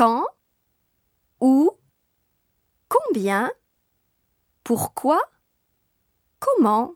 Quand Où Combien Pourquoi Comment